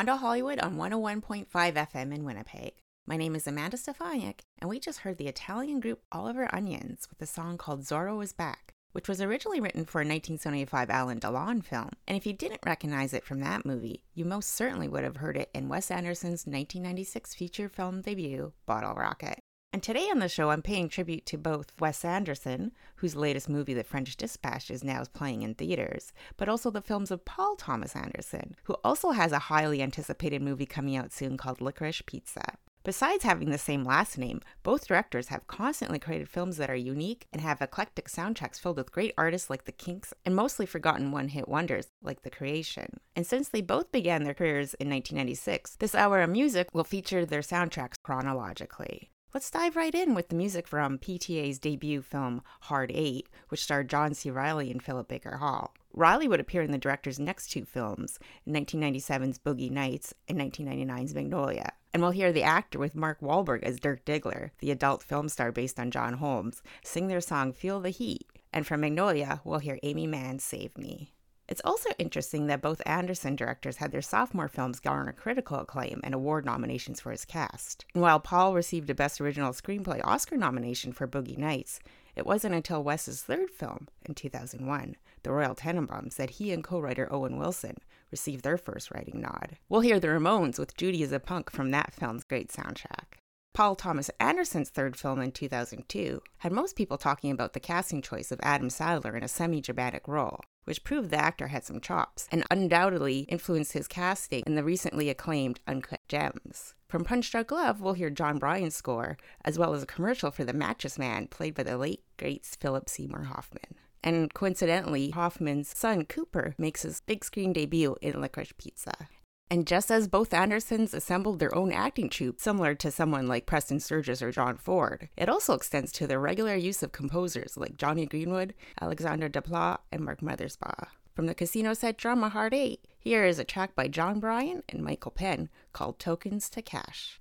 Mondo Hollywood on 101.5 FM in Winnipeg. My name is Amanda Stefaniak, and we just heard the Italian group Oliver Onions with a song called Zorro is Back, which was originally written for a 1975 Alain Delon film. And if you didn't recognize it from that movie, you most certainly would have heard it in Wes Anderson's 1996 feature film debut, Bottle Rocket. And today on the show, I'm paying tribute to both Wes Anderson, whose latest movie, The French Dispatch, is now playing in theaters, but also the films of Paul Thomas Anderson, who also has a highly anticipated movie coming out soon called Licorice Pizza. Besides having the same last name, both directors have constantly created films that are unique and have eclectic soundtracks filled with great artists like the Kinks and mostly forgotten one hit wonders like The Creation. And since they both began their careers in 1996, this hour of music will feature their soundtracks chronologically. Let's dive right in with the music from PTA's debut film Hard Eight, which starred John C. Reilly and Philip Baker Hall. Reilly would appear in the director's next two films, 1997's Boogie Nights and 1999's Magnolia. And we'll hear the actor with Mark Wahlberg as Dirk Diggler, the adult film star based on John Holmes, sing their song Feel the Heat. And from Magnolia, we'll hear Aimee Mann Save Me. It's also interesting that both Anderson directors had their sophomore films garner critical acclaim and award nominations for his cast. And while Paul received a Best Original Screenplay Oscar nomination for Boogie Nights, it wasn't until Wes's third film, in 2001, The Royal Tenenbaums, that he and co writer Owen Wilson received their first writing nod. We'll hear the Ramones with Judy Is a Punk from that film's great soundtrack. Paul Thomas Anderson's third film in 2002 had most people talking about the casting choice of Adam Sandler in a semi dramatic role which proved the actor had some chops and undoubtedly influenced his casting in the recently acclaimed Uncut Gems. From Punch Drunk Love, we'll hear Jon Brion's score, as well as a commercial for the Mattress Man, played by the late, great Philip Seymour Hoffman. And coincidentally, Hoffman's son Cooper makes his big screen debut in Licorice Pizza. And just as both Andersons assembled their own acting troupe, similar to someone like Preston Sturges or John Ford, it also extends to their regular use of composers like Jonny Greenwood, Alexandre Desplat, and Mark Mothersbaugh. From the casino set drama Hard Eight, here is a track by Jon Brion and Michael Penn called Tokens to Cash.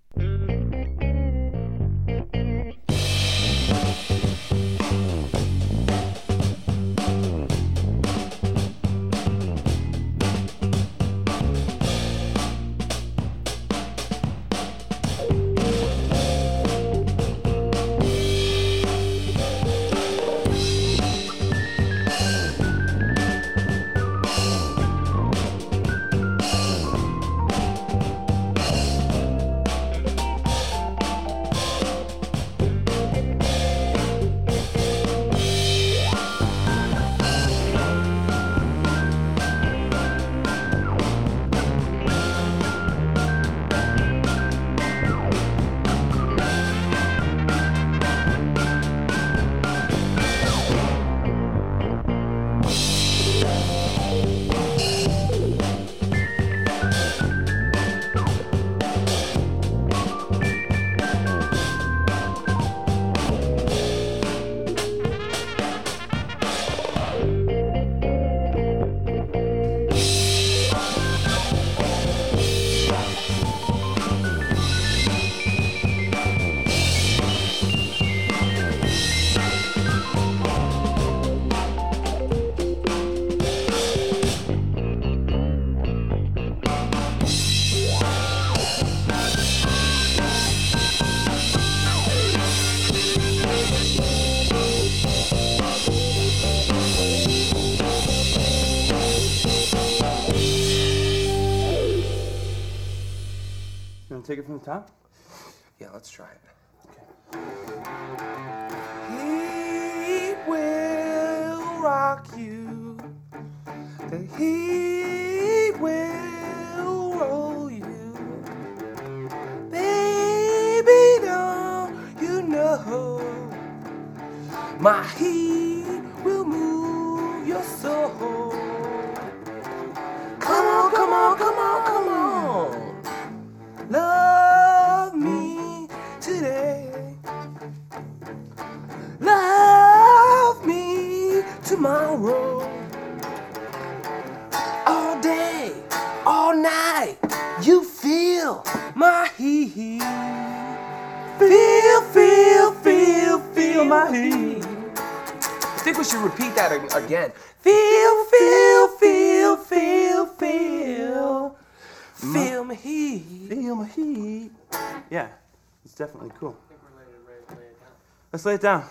Let's lay it down.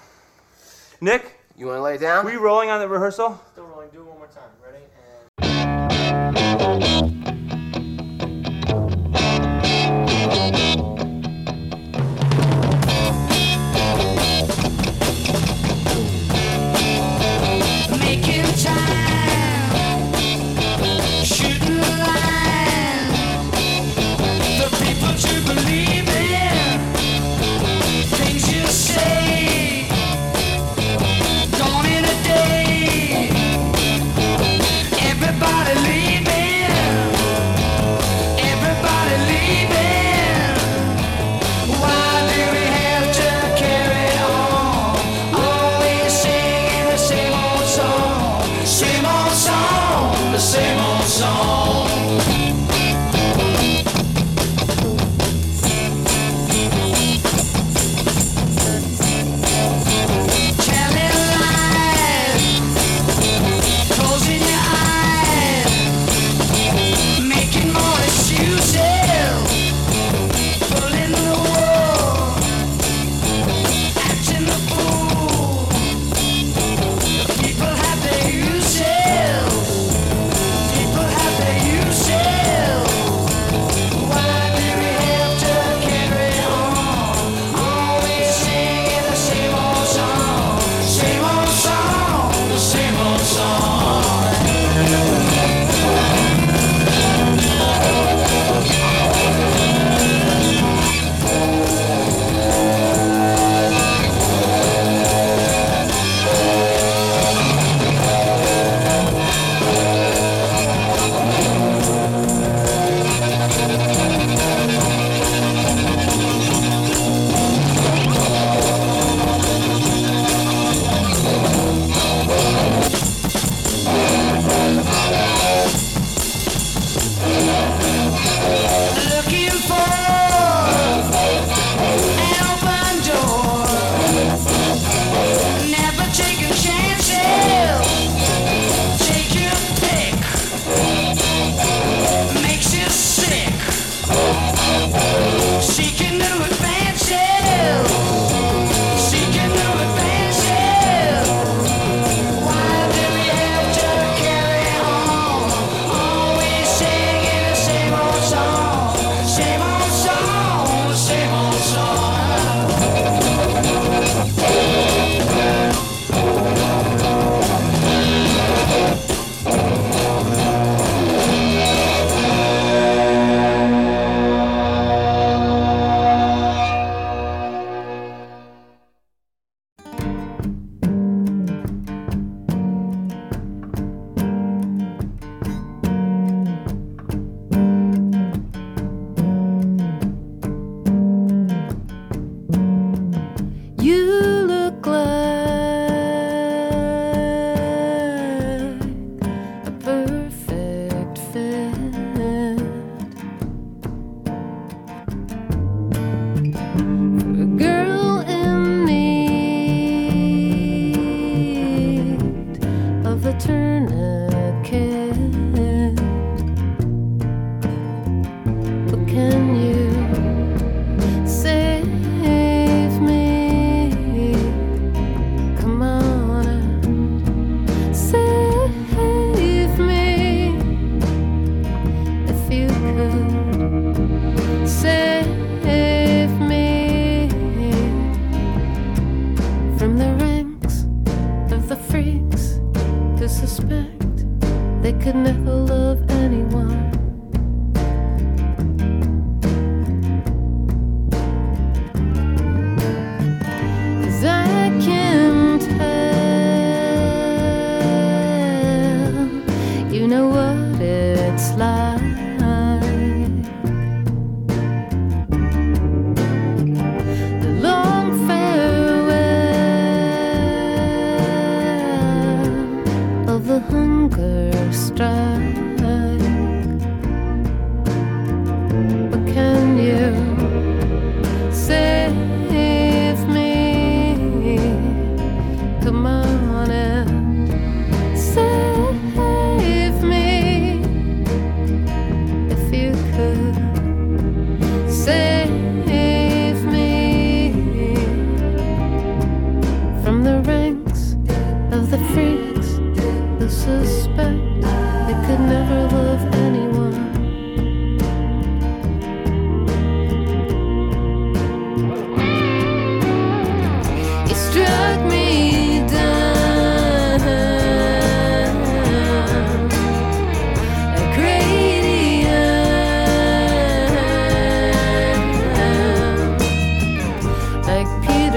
Nick? You want to lay it down? We rolling on the rehearsal? Still rolling. Do it one more time. Ready? And...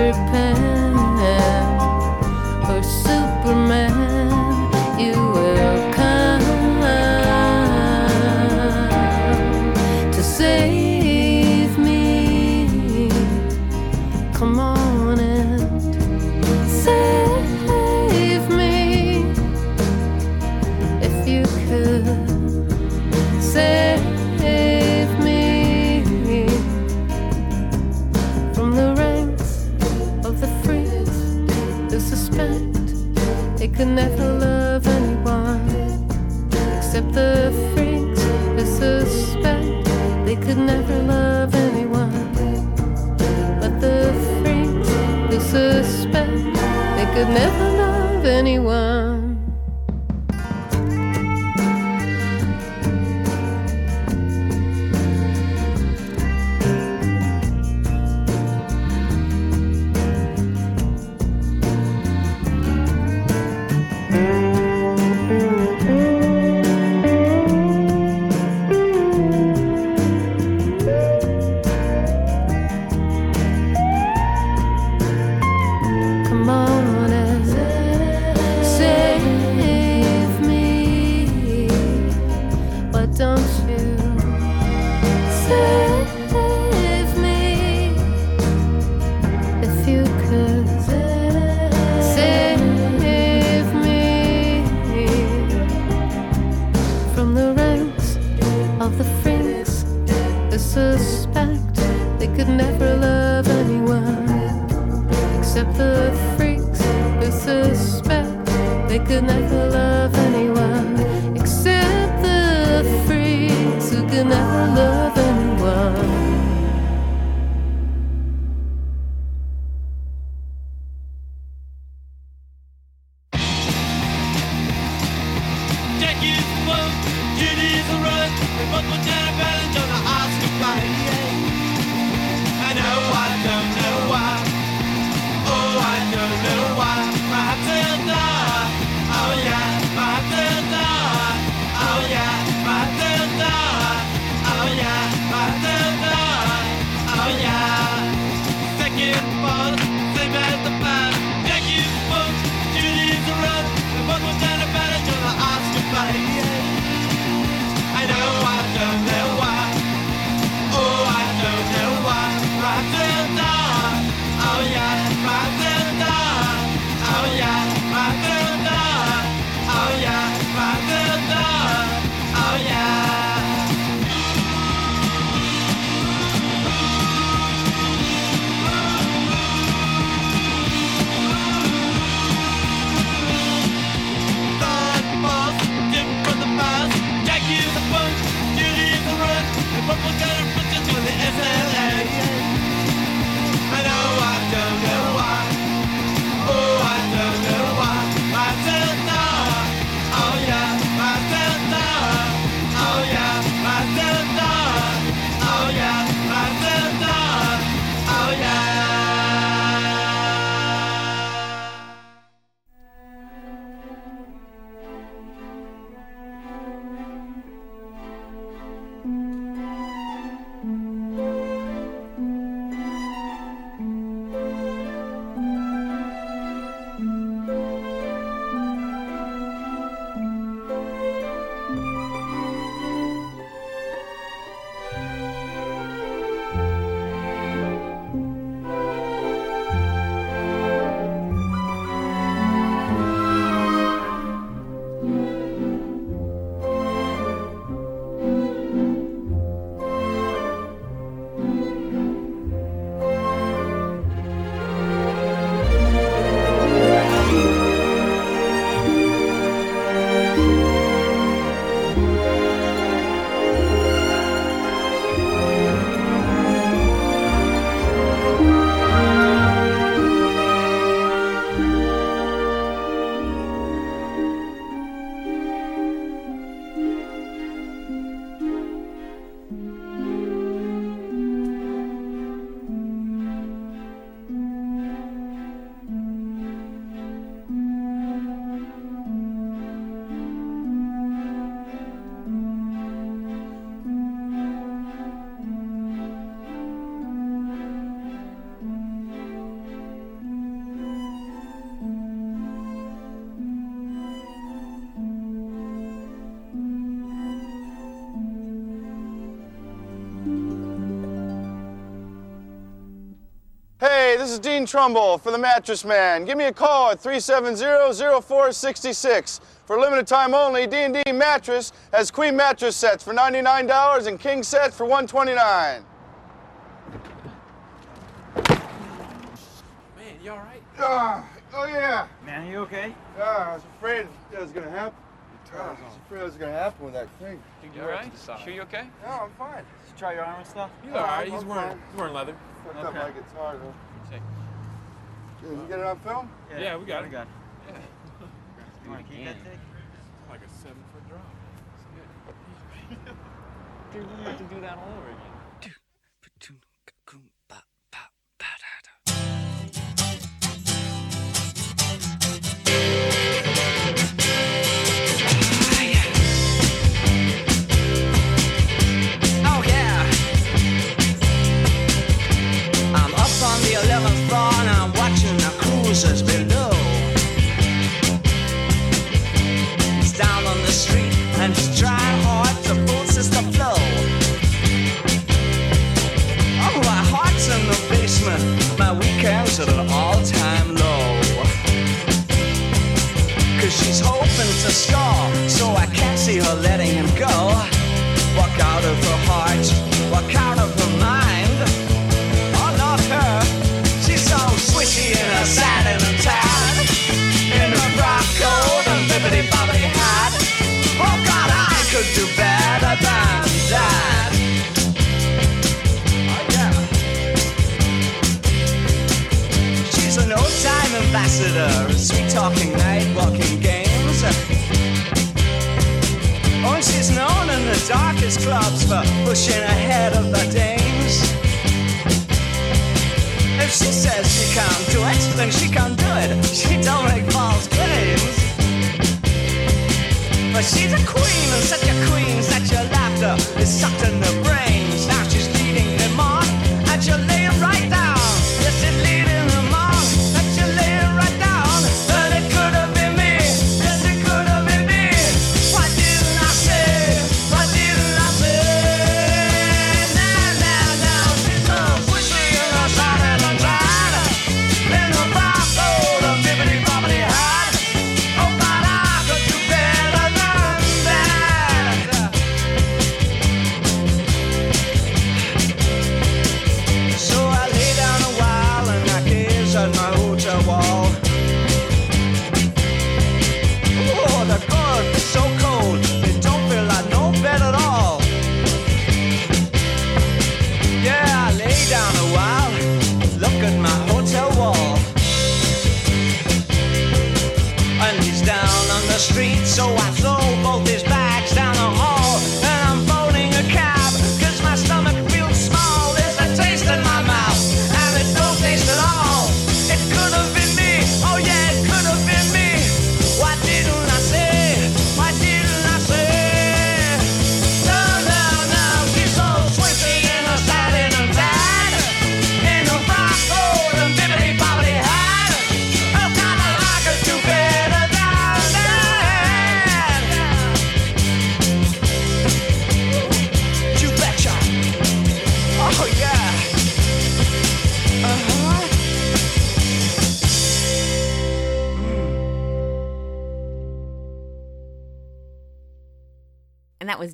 like could never is Dean Trumbell for the Mattress Man. Give me a call at 370-0466. For limited time only, D&D Mattress has queen mattress sets for $99 and king sets for 129. Man, you alright? Ah, oh yeah. Man, you okay? Ah, I was afraid that was gonna happen. I was afraid that was gonna happen with that thing. You alright? Sure you okay? No, I'm fine. Did you try your arm and stuff? He's Yeah, alright. I'm He's wearing, fine. he's wearing leather. Fucked up my guitar though. See. Did you get it on film? Yeah, we got it. got Yeah. You want to keep that thing? Like a seven foot drop. It's good. Dude, we have to do that all over again. Ambassador, sweet talking, night walking games. Oh, and she's known in the darkest clubs for pushing ahead of the dames. If she says she can't do it, then she can't do it. She don't make false claims. But she's a queen, and such a queen that your laughter is sucked in the brains. Now she's leading them on, and you're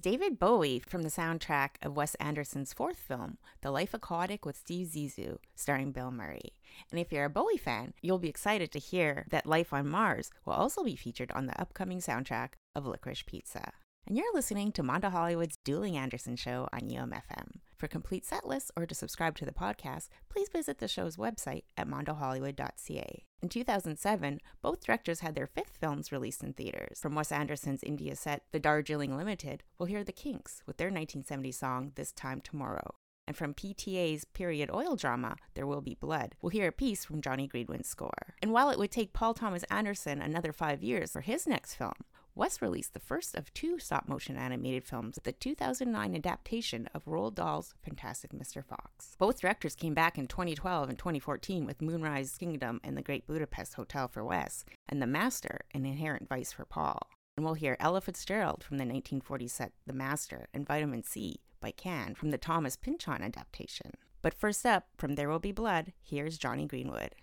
David Bowie from the soundtrack of Wes Anderson's fourth film, The Life Aquatic with Steve Zissou, starring Bill Murray. And if you're a Bowie fan, you'll be excited to hear that Life on Mars will also be featured on the upcoming soundtrack of Licorice Pizza. And you're listening to Mondo Hollywood's Dueling Anderson show on UMFM. For complete set lists or to subscribe to the podcast, please visit the show's website at mondohollywood.ca. In 2007, both directors had their fifth films released in theaters. From Wes Anderson's India set The Darjeeling Limited, we'll hear The Kinks with their 1970 song This Time Tomorrow. And from PTA's period oil drama, There Will Be Blood, we'll hear a piece from Jonny Greenwood's score. And while it would take Paul Thomas Anderson another five years for his next film, Wes released the first of two stop motion animated films with the 2009 adaptation of Roald Dahl's Fantastic Mr. Fox. Both directors came back in 2012 and 2014 with Moonrise Kingdom and The Great Budapest Hotel for Wes, and The Master and Inherent Vice for Paul. And we'll hear Ella Fitzgerald from the 1940 set The Master and Vitamin C by Can from the Thomas Pynchon adaptation. But first up, from There Will Be Blood, here's Jonny Greenwood.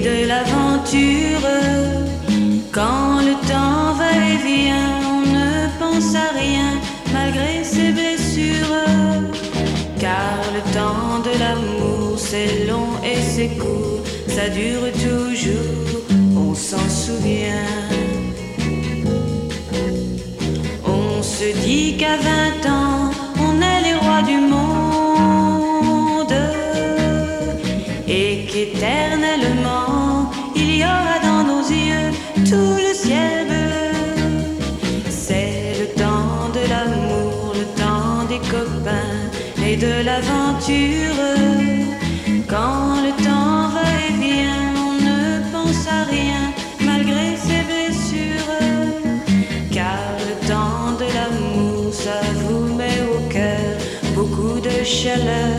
De l'aventure. Quand et de l'aventure. Quand le temps va et vient, on ne pense à rien malgré ses blessures. Car le temps de l'amour, ça vous met au cœur beaucoup de chaleur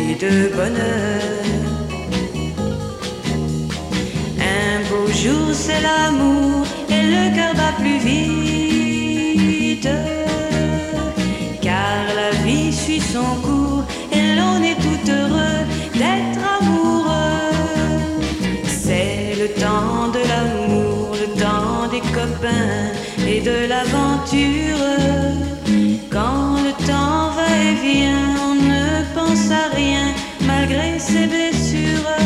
et de bonheur. Un beau jour, c'est l'amour et le cœur bat plus vite. De l'aventure. Quand le temps va et vient, on ne pense à rien malgré ses blessures.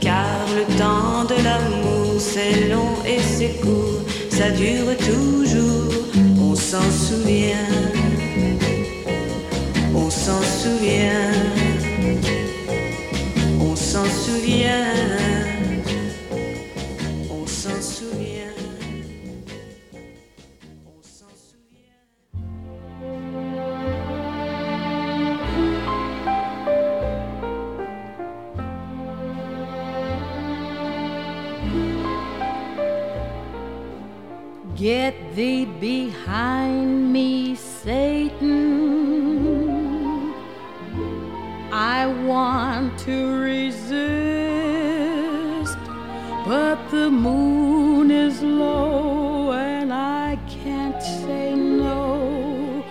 Car le temps de l'amour, c'est long et c'est court, ça dure toujours, on s'en souvient. Behind me, Satan. I want to resist, but the moon is low and I can't say no.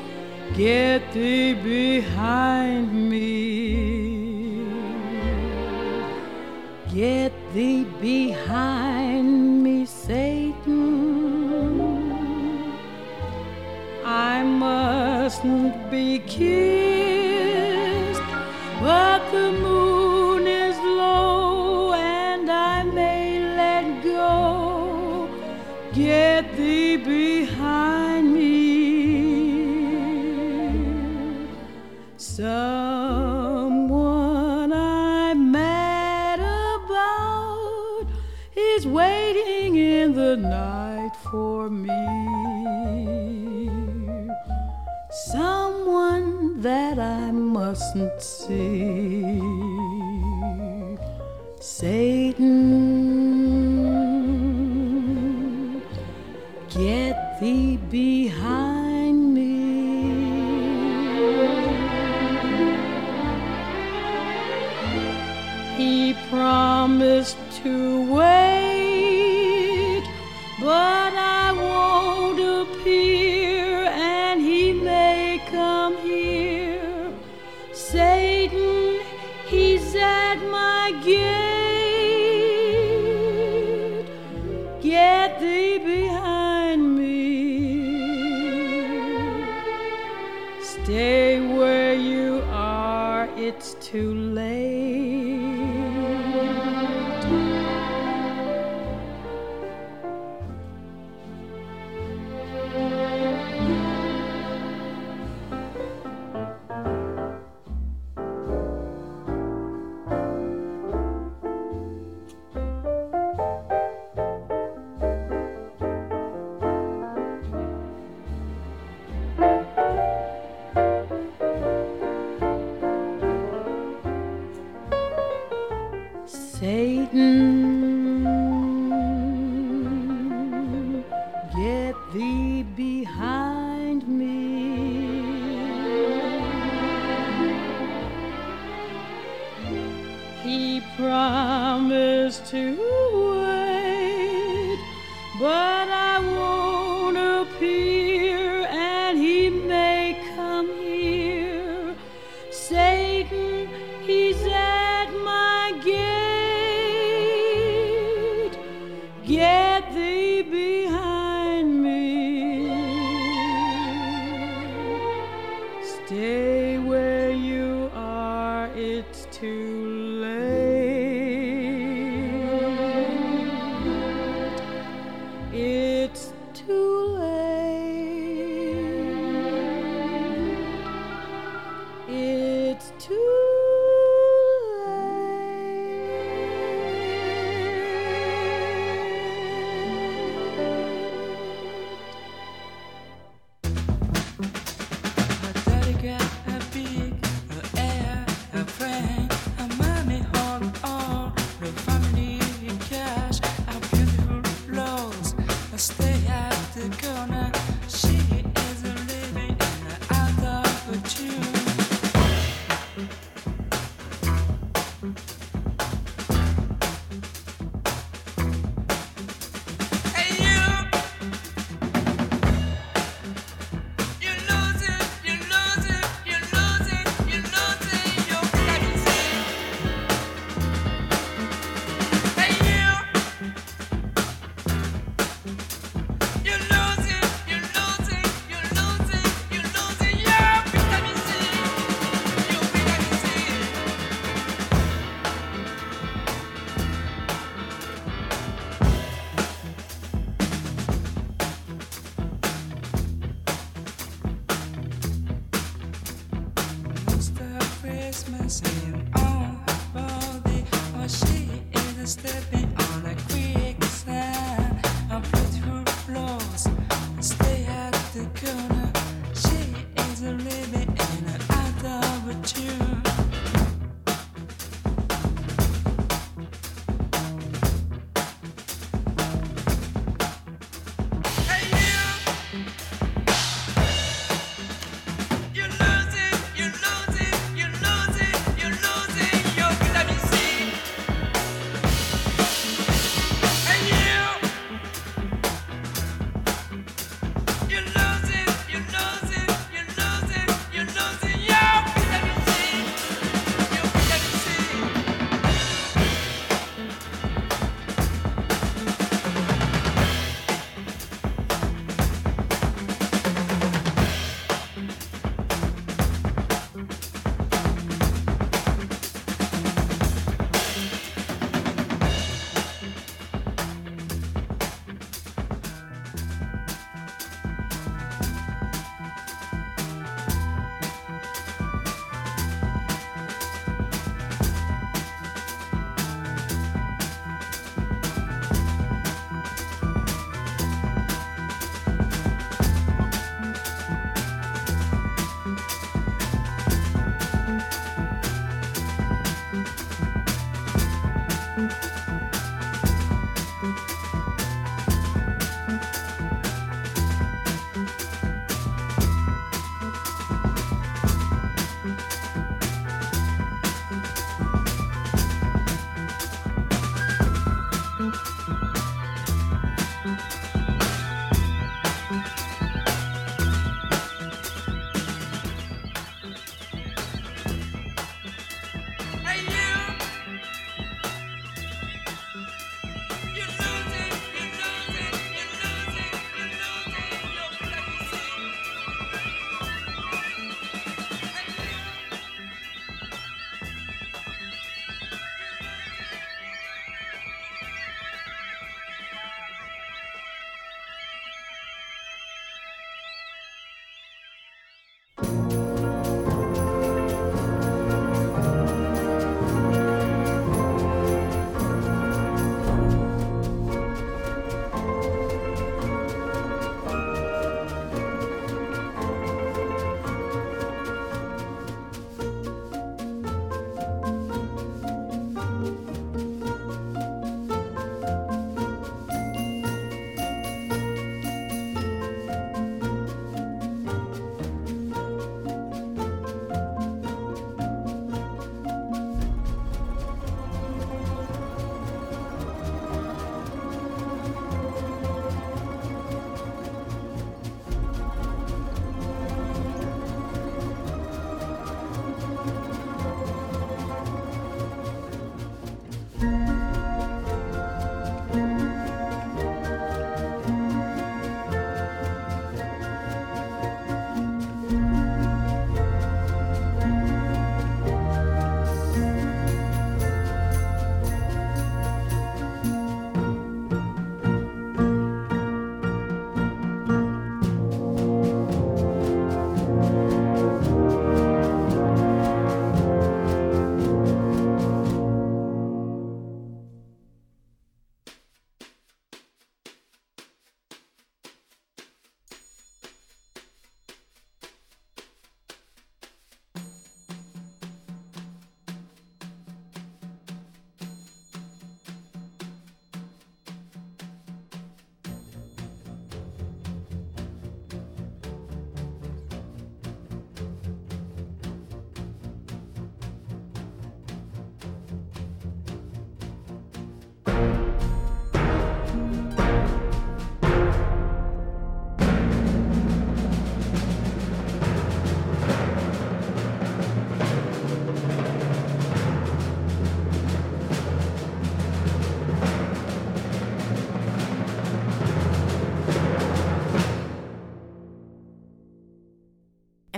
Get thee behind me. Get thee behind mustn't be kissed,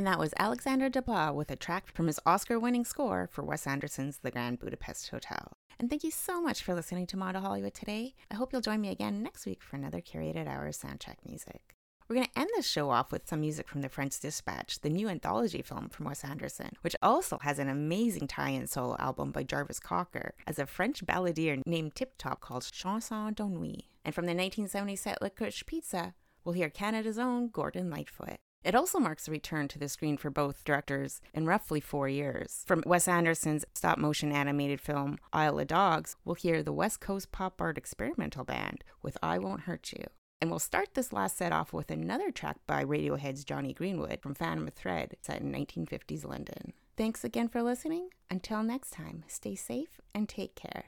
And that was Alexander Desplat with a track from his Oscar winning score for Wes Anderson's The Grand Budapest Hotel. And thank you so much for listening to Model Hollywood today. I hope you'll join me again next week for another curated hour of soundtrack music. We're going to end this show off with some music from The French Dispatch, the new anthology film from Wes Anderson, which also has an amazing tie in solo album by Jarvis Cocker as a French balladeer named Tip Top called Chanson d'Ennui. And from the 1970 set Licorice Pizza, we'll hear Canada's own Gordon Lightfoot. It also marks a return to the screen for both directors in roughly four years. From Wes Anderson's stop motion animated film Isle of Dogs, we'll hear the West Coast Pop Art Experimental Band with I Won't Hurt You. And we'll start this last set off with another track by Radiohead's Jonny Greenwood from Phantom Thread, set in 1950s London. Thanks again for listening. Until next time, stay safe and take care.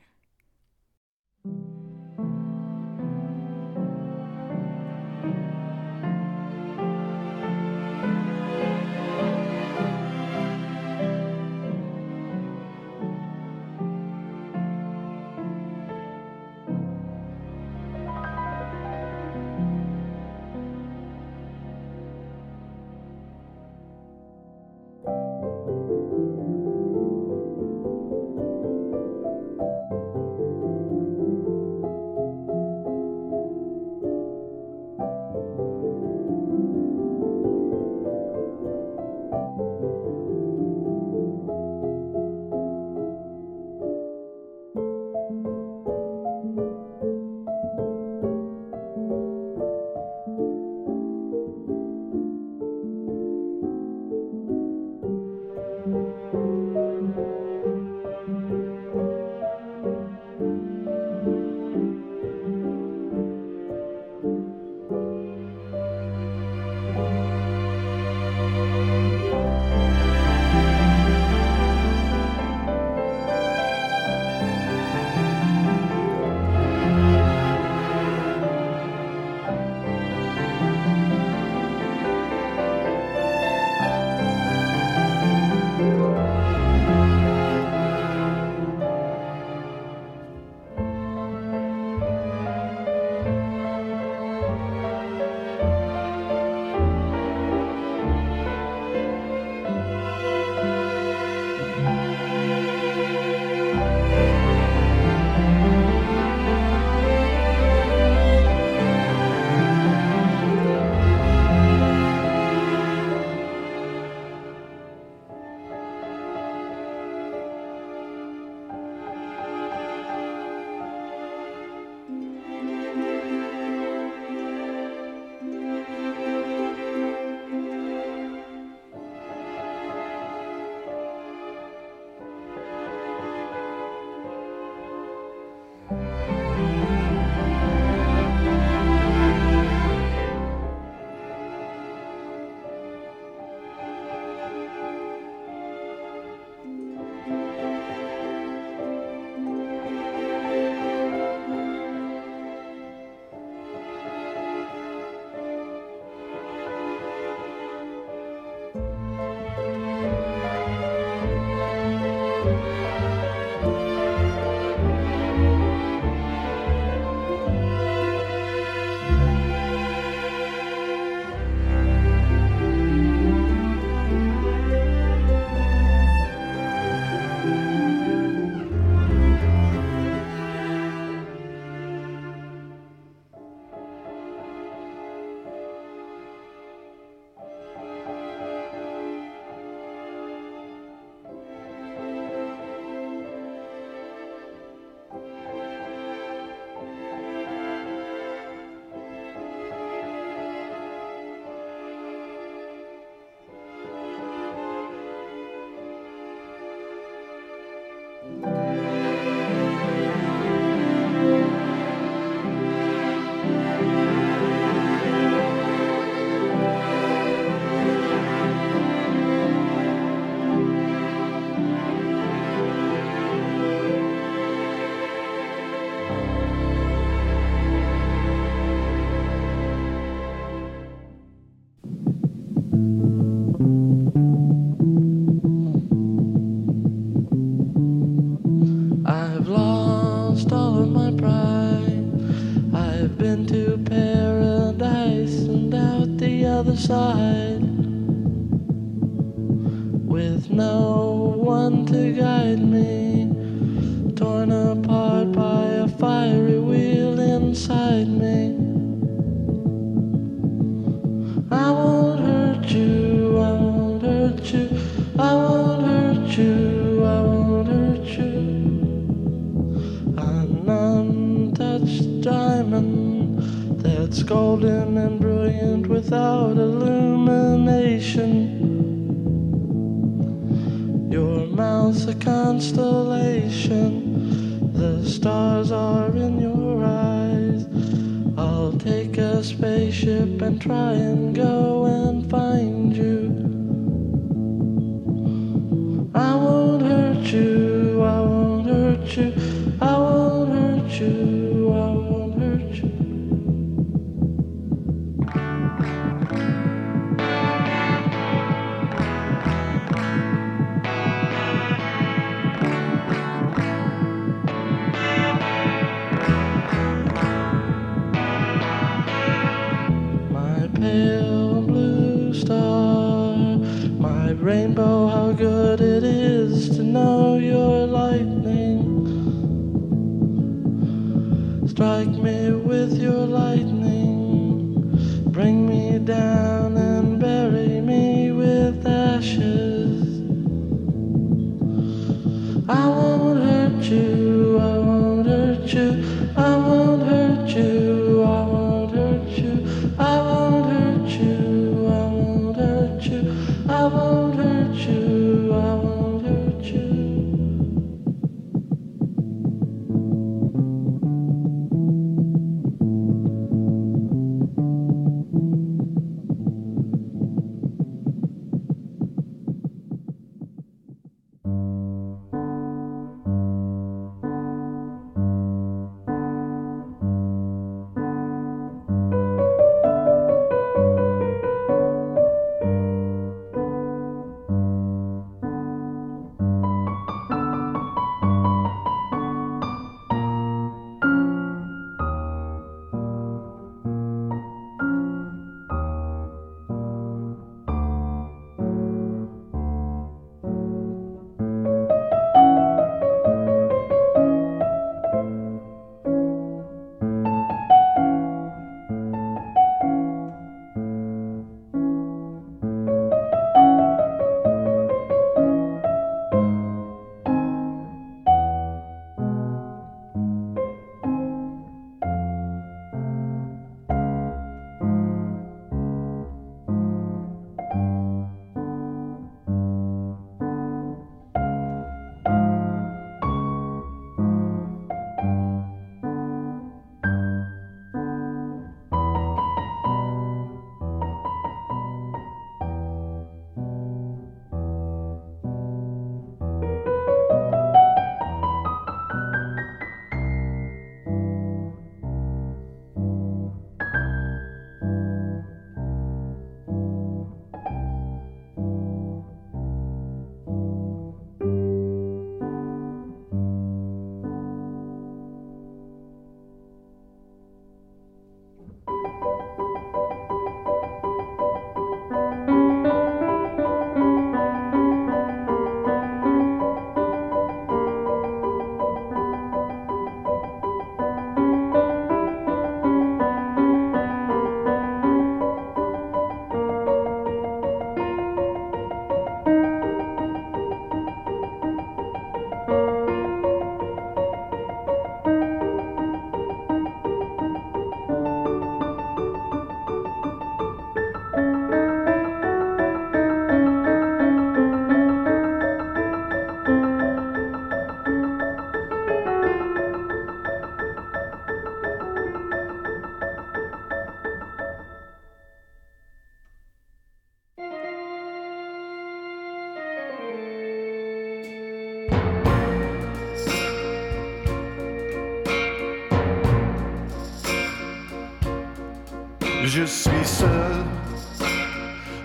je suis seul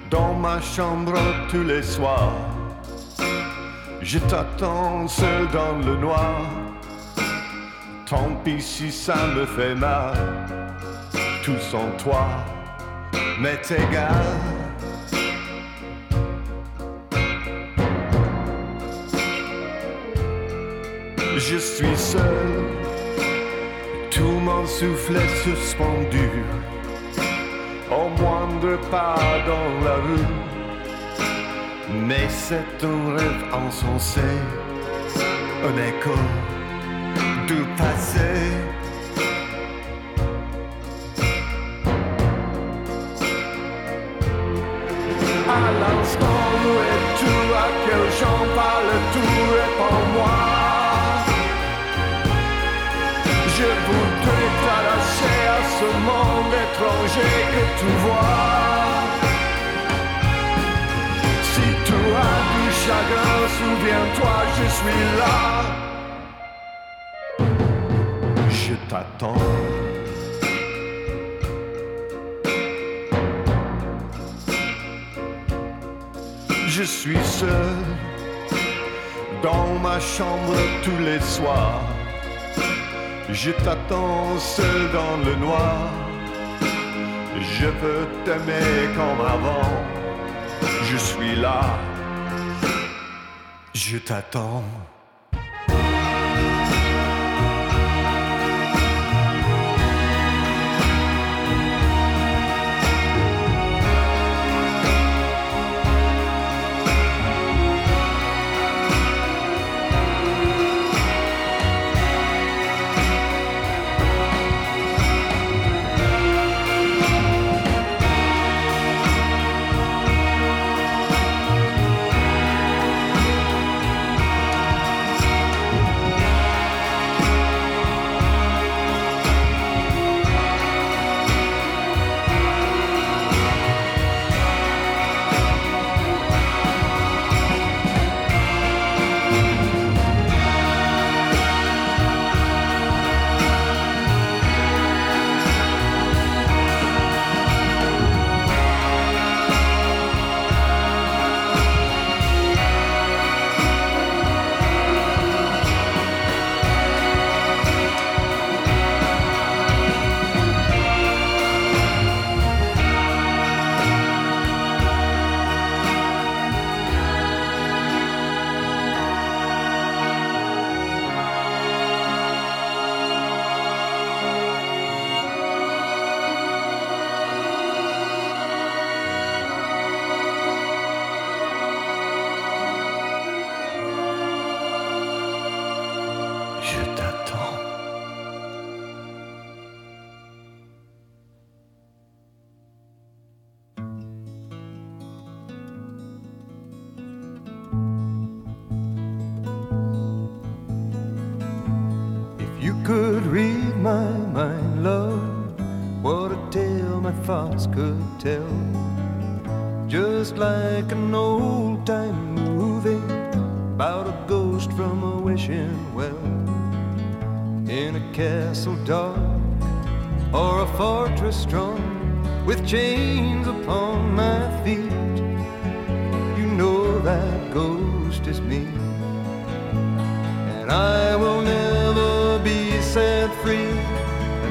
dans ma chambre tous les soirs. Je t'attends seul dans le noir. Tant pis si ça me fait mal. Tout sans toi m'est égal. Je suis seul, tout mon souffle est suspendu pas dans la rue, mais c'est un rêve insensé, un écho du passé. À l'instant où es-tu, à quel champ que vois. Si tu as du chagrin, souviens-toi, je suis là. Je t'attends. Je suis seul dans ma chambre tous les soirs. Je t'attends seul dans le noir. Je veux t'aimer comme avant. Je suis là. Je t'attends. You could read my mind, love, what a tale my thoughts could tell. Just like an old time movie about a ghost from a wishing well in a castle dark or a fortress strong with chains upon my feet. You know that ghost is me, and I will never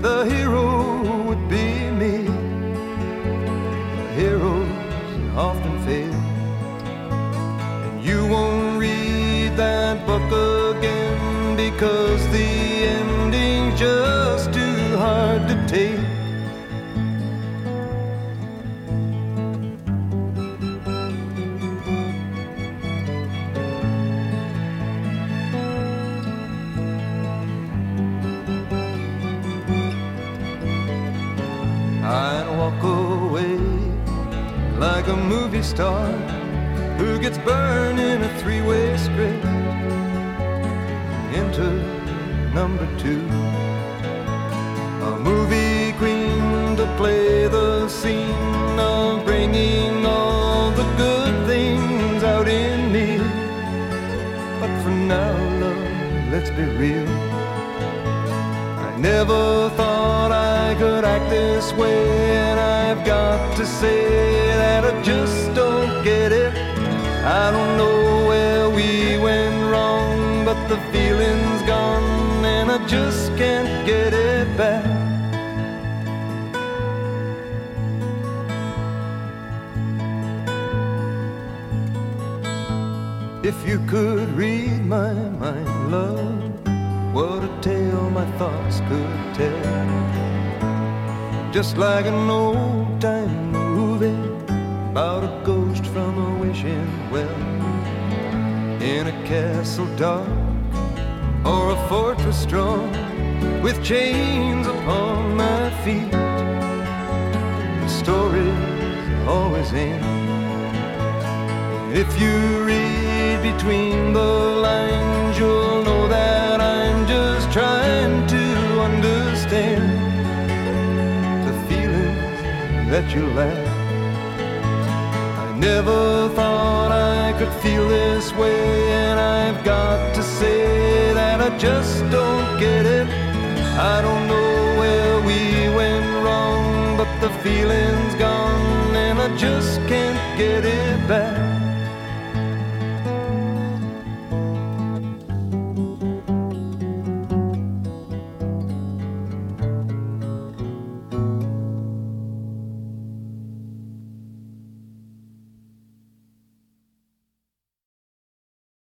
the hero would be me. Heroes often fail, and you won't read that book again because the ending's just too hard to take. Star who gets burned in a three-way script into number two. A movie queen to play the scene of bringing all the good things out in me. But for now, love, let's be real. I never thought I could act this way, and I've got to say I just can't get it back. If you could read my mind, love, what a tale my thoughts could tell. Just like an old time movie about a ghost from a wishing well. In a castle dark or a fortress strong with chains upon my feet. The stories always end. If you read between the lines, you'll know that I'm just trying to understand the feelings that you lack. I never thought I could feel this way, and I've got to say just don't get it. I don't know where we went wrong, but the feeling's gone, and I just can't get it back.